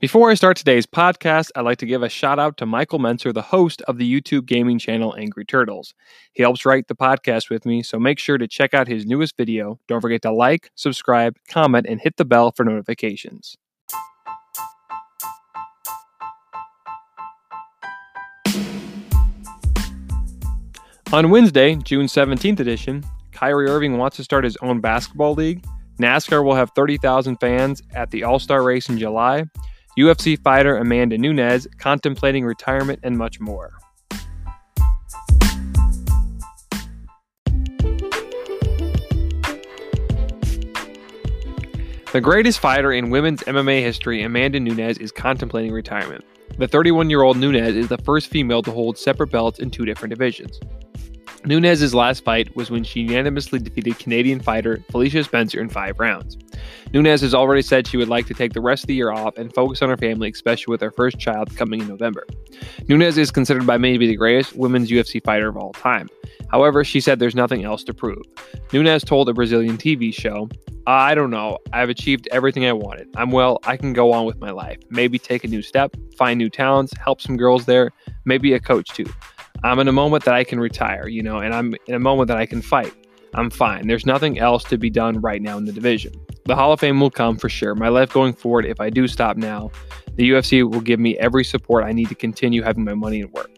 Before I start today's podcast, I'd like to give a shout out to Michael Menser, the host of the YouTube gaming channel Angry Turtles. He helps write the podcast with me, so make sure to check out his newest video. Don't forget to like, subscribe, comment, and hit the bell for notifications. On Wednesday, June 17th edition, Kyrie Irving wants to start his own basketball league. NASCAR will have 30,000 fans at the All Star race in July. UFC fighter Amanda Nunes contemplating retirement and much more. The greatest fighter in women's MMA history, Amanda Nunes, is contemplating retirement. The 31 year old Nunes is the first female to hold separate belts in two different divisions. Nunes' last fight was when she unanimously defeated Canadian fighter Felicia Spencer in five rounds. Nunes has already said she would like to take the rest of the year off and focus on her family, especially with her first child coming in November. Nunes is considered by many to be the greatest women's UFC fighter of all time. However, she said there's nothing else to prove. Nunes told a Brazilian TV show, I don't know. I've achieved everything I wanted. I'm well. I can go on with my life. Maybe take a new step, find new talents, help some girls there, maybe a coach too. I'm in a moment that I can retire, you know, and I'm in a moment that I can fight. I'm fine. There's nothing else to be done right now in the division. The Hall of Fame will come for sure. My life going forward, if I do stop now, the UFC will give me every support I need to continue having my money and work.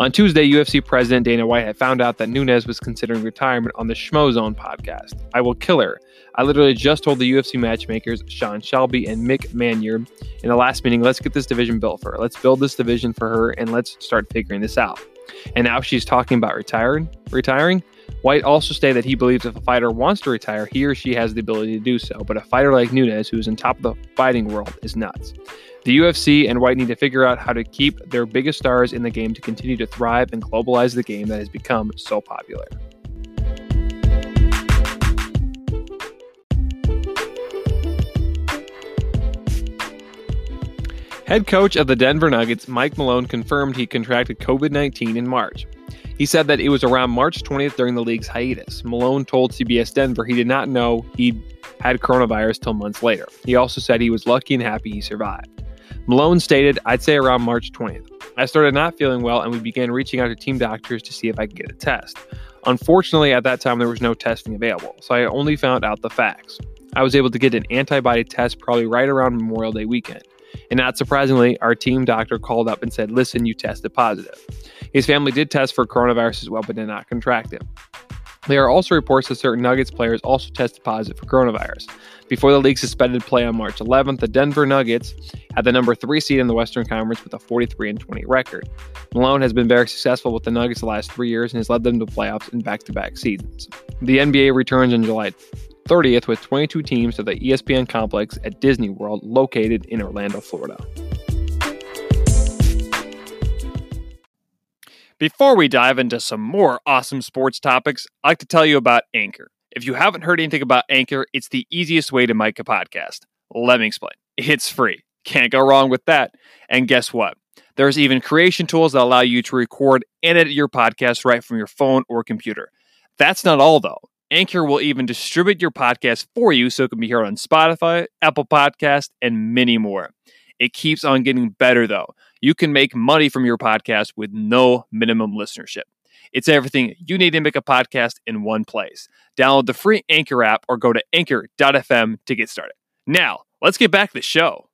On Tuesday, UFC President Dana White had found out that Nunes was considering retirement on the Schmoezone podcast. I will kill her. I literally just told the UFC matchmakers, Sean Shelby and Mick Maynard, in the last meeting, let's get this division built for her. Let's build this division for her and let's start figuring this out and now she's talking about retiring. Retiring. White also stated that he believes if a fighter wants to retire, he or she has the ability to do so. But a fighter like Nunes, who's on top of the fighting world, is nuts. The UFC and White need to figure out how to keep their biggest stars in the game to continue to thrive and globalize the game that has become so popular. Head coach of the Denver Nuggets, Mike Malone, confirmed he contracted COVID 19 in March. He said that it was around March 20th during the league's hiatus. Malone told CBS Denver he did not know he'd had coronavirus till months later. He also said he was lucky and happy he survived. Malone stated, I'd say around March 20th. I started not feeling well and we began reaching out to team doctors to see if I could get a test. Unfortunately, at that time, there was no testing available, so I only found out the facts. I was able to get an antibody test probably right around Memorial Day weekend. And not surprisingly, our team doctor called up and said, Listen, you tested positive. His family did test for coronavirus as well, but did not contract it. There are also reports that certain Nuggets players also tested positive for coronavirus. Before the league suspended play on March 11th, the Denver Nuggets had the number three seed in the Western Conference with a 43 and 20 record. Malone has been very successful with the Nuggets the last three years and has led them to playoffs in back-to-back seasons. The NBA returns on July 30th with 22 teams to the ESPN complex at Disney World, located in Orlando, Florida. Before we dive into some more awesome sports topics, I'd like to tell you about Anchor. If you haven't heard anything about Anchor, it's the easiest way to make a podcast. Let me explain. It's free. Can't go wrong with that. And guess what? There's even creation tools that allow you to record and edit your podcast right from your phone or computer. That's not all, though. Anchor will even distribute your podcast for you so it can be heard on Spotify, Apple Podcast, and many more. It keeps on getting better though. You can make money from your podcast with no minimum listenership. It's everything you need to make a podcast in one place. Download the free Anchor app or go to anchor.fm to get started. Now, let's get back to the show.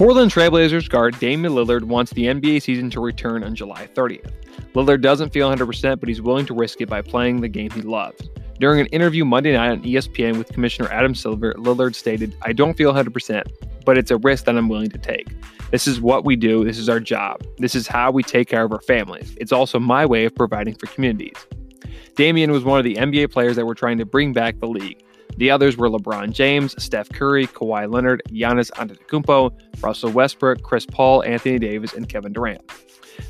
Portland Trailblazers guard Damian Lillard wants the NBA season to return on July 30th. Lillard doesn't feel 100%, but he's willing to risk it by playing the game he loves. During an interview Monday night on ESPN with Commissioner Adam Silver, Lillard stated, I don't feel 100%, but it's a risk that I'm willing to take. This is what we do. This is our job. This is how we take care of our families. It's also my way of providing for communities. Damian was one of the NBA players that were trying to bring back the league. The others were LeBron James, Steph Curry, Kawhi Leonard, Giannis Antetokounmpo, Russell Westbrook, Chris Paul, Anthony Davis, and Kevin Durant.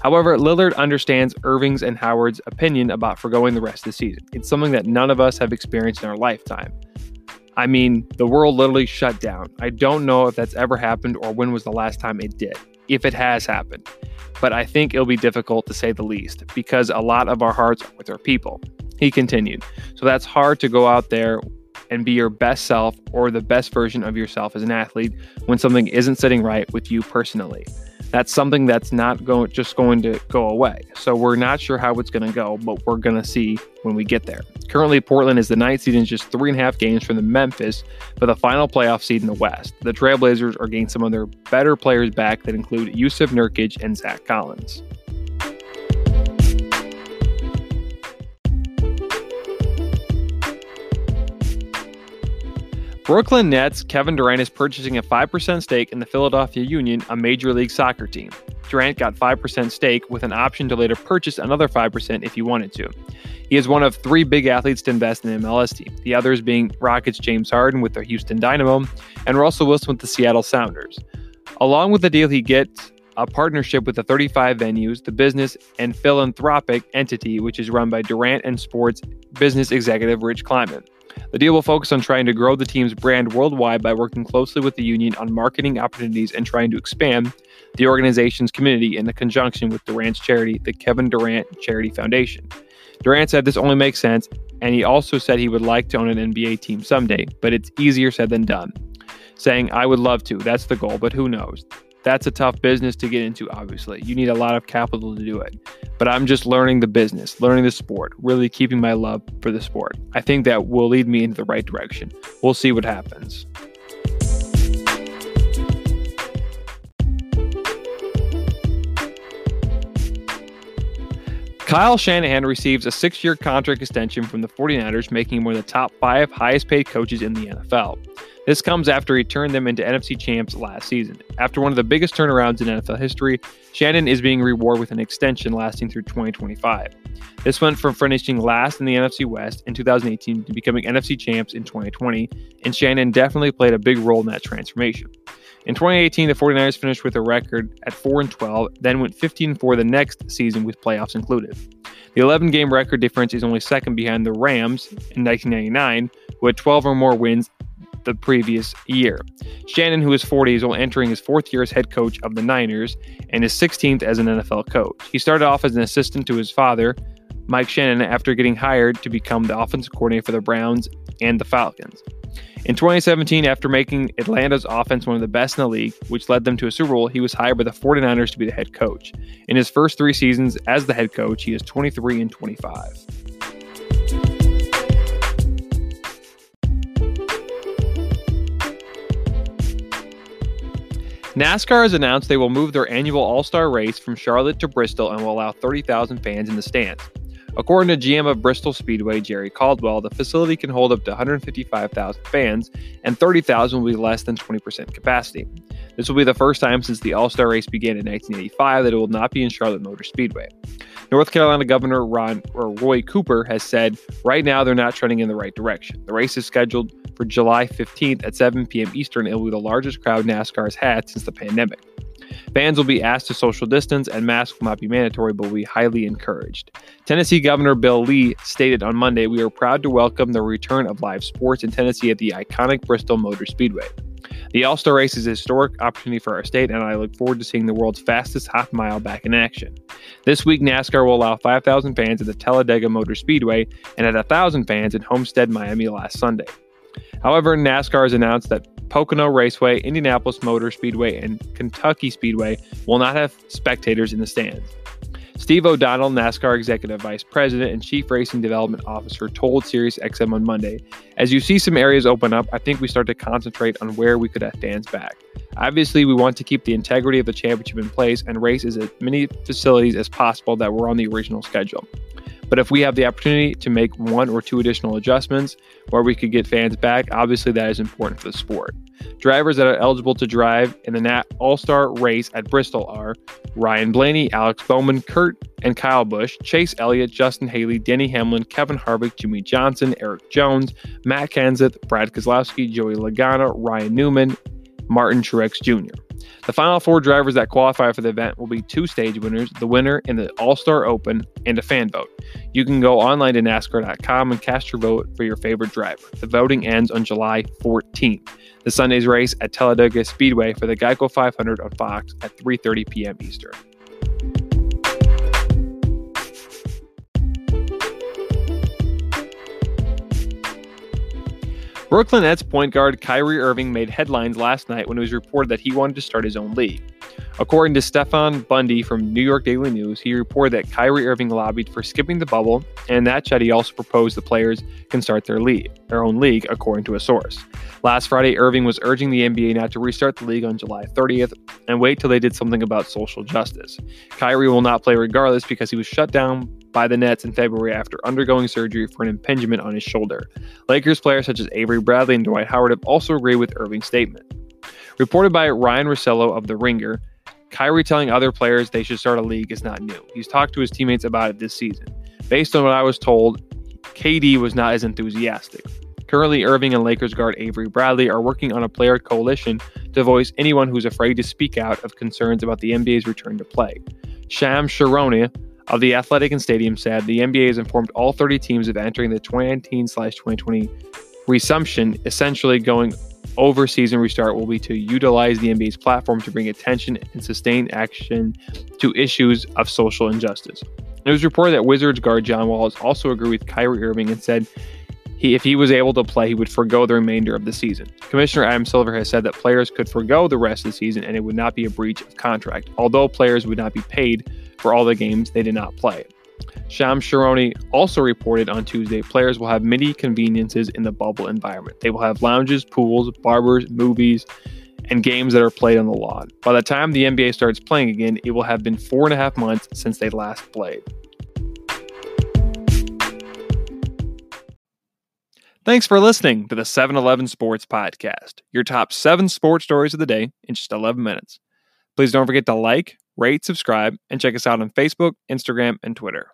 However, Lillard understands Irving's and Howard's opinion about foregoing the rest of the season. It's something that none of us have experienced in our lifetime. I mean, the world literally shut down. I don't know if that's ever happened or when was the last time it did, if it has happened. But I think it'll be difficult to say the least because a lot of our hearts are with our people. He continued. So that's hard to go out there and be your best self or the best version of yourself as an athlete when something isn't sitting right with you personally that's something that's not going just going to go away. So we're not sure how it's going to go, but we're going to see when we get there. Currently, Portland is the ninth seed and just three and a half games from the Memphis for the final playoff seed in the West. The Trailblazers are getting some of their better players back that include Jusuf Nurkic and Zach Collins. Brooklyn Nets Kevin Durant is purchasing a 5% stake in the Philadelphia Union, a Major League Soccer team. Durant got 5% stake with an option to later purchase another 5% if he wanted to. He is one of three big athletes to invest in an MLS team, the others being Rockets James Harden with the Houston Dynamo and Russell Wilson with the Seattle Sounders. Along with the deal, he gets a partnership with the 35 Ventures, the business and philanthropic entity, which is run by Durant and sports business executive Rich Kleiman. The deal will focus on trying to grow the team's brand worldwide by working closely with the union on marketing opportunities and trying to expand the organization's community in the conjunction with Durant's charity, the Kevin Durant Charity Foundation. Durant said this only makes sense, and he also said he would like to own an NBA team someday, but it's easier said than done. Saying, I would love to, that's the goal, but who knows? That's a tough business to get into, obviously. You need a lot of capital to do it. But I'm just learning the business, learning the sport, really keeping my love for the sport. I think that will lead me into the right direction. We'll see what happens. Kyle Shanahan receives a six year contract extension from the 49ers, making him one of the top five highest paid coaches in the NFL. This comes after he turned them into NFC champs last season. After one of the biggest turnarounds in NFL history, Shannon is being rewarded with an extension lasting through 2025. This went from finishing last in the NFC West in 2018 to becoming NFC champs in 2020, and Shannon definitely played a big role in that transformation. In 2018, the 49ers finished with a record at 4 and 12, then went 15 4 the next season with playoffs included. The 11 game record difference is only second behind the Rams in 1999, who had 12 or more wins the previous year. Shannon, who is 40, is entering his fourth year as head coach of the Niners and his 16th as an NFL coach. He started off as an assistant to his father, Mike Shannon, after getting hired to become the offensive coordinator for the Browns and the Falcons. In 2017, after making Atlanta's offense one of the best in the league, which led them to a Super Bowl, he was hired by the 49ers to be the head coach. In his first three seasons as the head coach, he is 23 and 25. NASCAR has announced they will move their annual All Star race from Charlotte to Bristol and will allow 30,000 fans in the stands. According to GM of Bristol Speedway, Jerry Caldwell, the facility can hold up to 155,000 fans, and 30,000 will be less than 20% capacity. This will be the first time since the All Star race began in 1985 that it will not be in Charlotte Motor Speedway. North Carolina Governor Ron or Roy Cooper has said right now they're not trending in the right direction. The race is scheduled for July 15th at 7 p.m. Eastern. It will be the largest crowd NASCAR has had since the pandemic. Fans will be asked to social distance and masks will not be mandatory, but will be highly encouraged. Tennessee Governor Bill Lee stated on Monday, We are proud to welcome the return of live sports in Tennessee at the iconic Bristol Motor Speedway. The All Star Race is a historic opportunity for our state, and I look forward to seeing the world's fastest half mile back in action. This week, NASCAR will allow 5,000 fans at the Talladega Motor Speedway and at 1,000 fans in Homestead, Miami last Sunday. However, NASCAR has announced that Pocono Raceway, Indianapolis Motor Speedway, and Kentucky Speedway will not have spectators in the stands. Steve O'Donnell, NASCAR Executive Vice President and Chief Racing Development Officer, told SiriusXM on Monday, As you see some areas open up, I think we start to concentrate on where we could have fans back. Obviously, we want to keep the integrity of the championship in place and race as many facilities as possible that were on the original schedule. But if we have the opportunity to make one or two additional adjustments where we could get fans back, obviously that is important for the sport. Drivers that are eligible to drive in the Nat All Star race at Bristol are Ryan Blaney, Alex Bowman, Kurt and Kyle Busch, Chase Elliott, Justin Haley, Denny Hamlin, Kevin Harvick, Jimmie Johnson, Erik Jones, Matt Kenseth, Brad Keselowski, Joey Logano, Ryan Newman, Martin Truex Jr. The final four drivers that qualify for the event will be two stage winners, the winner in the All Star Open, and a fan vote. You can go online to NASCAR.com and cast your vote for your favorite driver. The voting ends on July 14th. The Sunday's race at Talladega Speedway for the Geico 500 on Fox at 3:30 p.m. Eastern. Brooklyn Nets point guard Kyrie Irving made headlines last night when it was reported that he wanted to start his own league. According to Stefan Bondy from New York Daily News, he reported that Kyrie Irving lobbied for skipping the bubble, and that chat he also proposed the players can start their league, their own league, according to a source. Last Friday, Irving was urging the NBA not to restart the league on July 30th and wait till they did something about social justice. Kyrie will not play regardless because he was shut down by the Nets in February after undergoing surgery for an impingement on his shoulder. Lakers players such as Avery Bradley and Dwight Howard have also agreed with Irving's statement. Reported by Ryan Russillo of The Ringer, Kyrie telling other players they should start a league is not new. He's talked to his teammates about it this season. Based on what I was told, KD was not as enthusiastic. Currently, Irving and Lakers guard Avery Bradley are working on a player coalition to voice anyone who's afraid to speak out of concerns about the NBA's return to play. Sham Charania of the Athletic and Stadium said the NBA has informed all 30 teams of entering the 2019/2020 resumption, essentially going over season restart will be to utilize the NBA's platform to bring attention and sustain action to issues of social injustice. It was reported that Wizards guard John Wall has also agreed with Kyrie Irving and said he, if he was able to play, he would forego the remainder of the season. Commissioner Adam Silver has said that players could forego the rest of the season and it would not be a breach of contract, although players would not be paid for all the games they did not play. Shams Charania also reported on Tuesday players will have many conveniences in the bubble environment. They will have lounges, pools, barbers, movies, and games that are played on the lawn. By the time the NBA starts playing again, it will have been four and a half months since they last played. Thanks for listening to the 7 Eleven Sports Podcast, your top seven sports stories of the day in just 11 minutes. Please don't forget to like, rate, subscribe, and check us out on Facebook, Instagram, and Twitter.